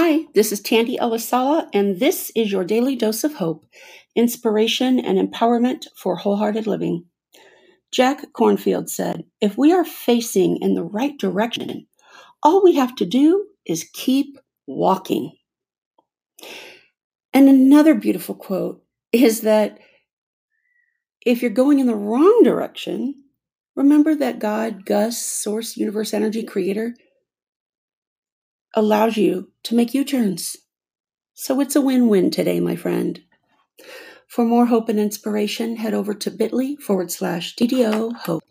Hi, this is Tandy Elisala, and this is your daily dose of hope, inspiration, and empowerment for wholehearted living. Jack Kornfield said, If we are facing in the right direction, all we have to do is keep walking. And another beautiful quote is that if you're going in the wrong direction, remember that God, Gus, Source, Universe, Energy, Creator, allows you to make U turns. So it's a win win today, my friend. For more hope and inspiration, head over to bit.ly forward slash DDO hope.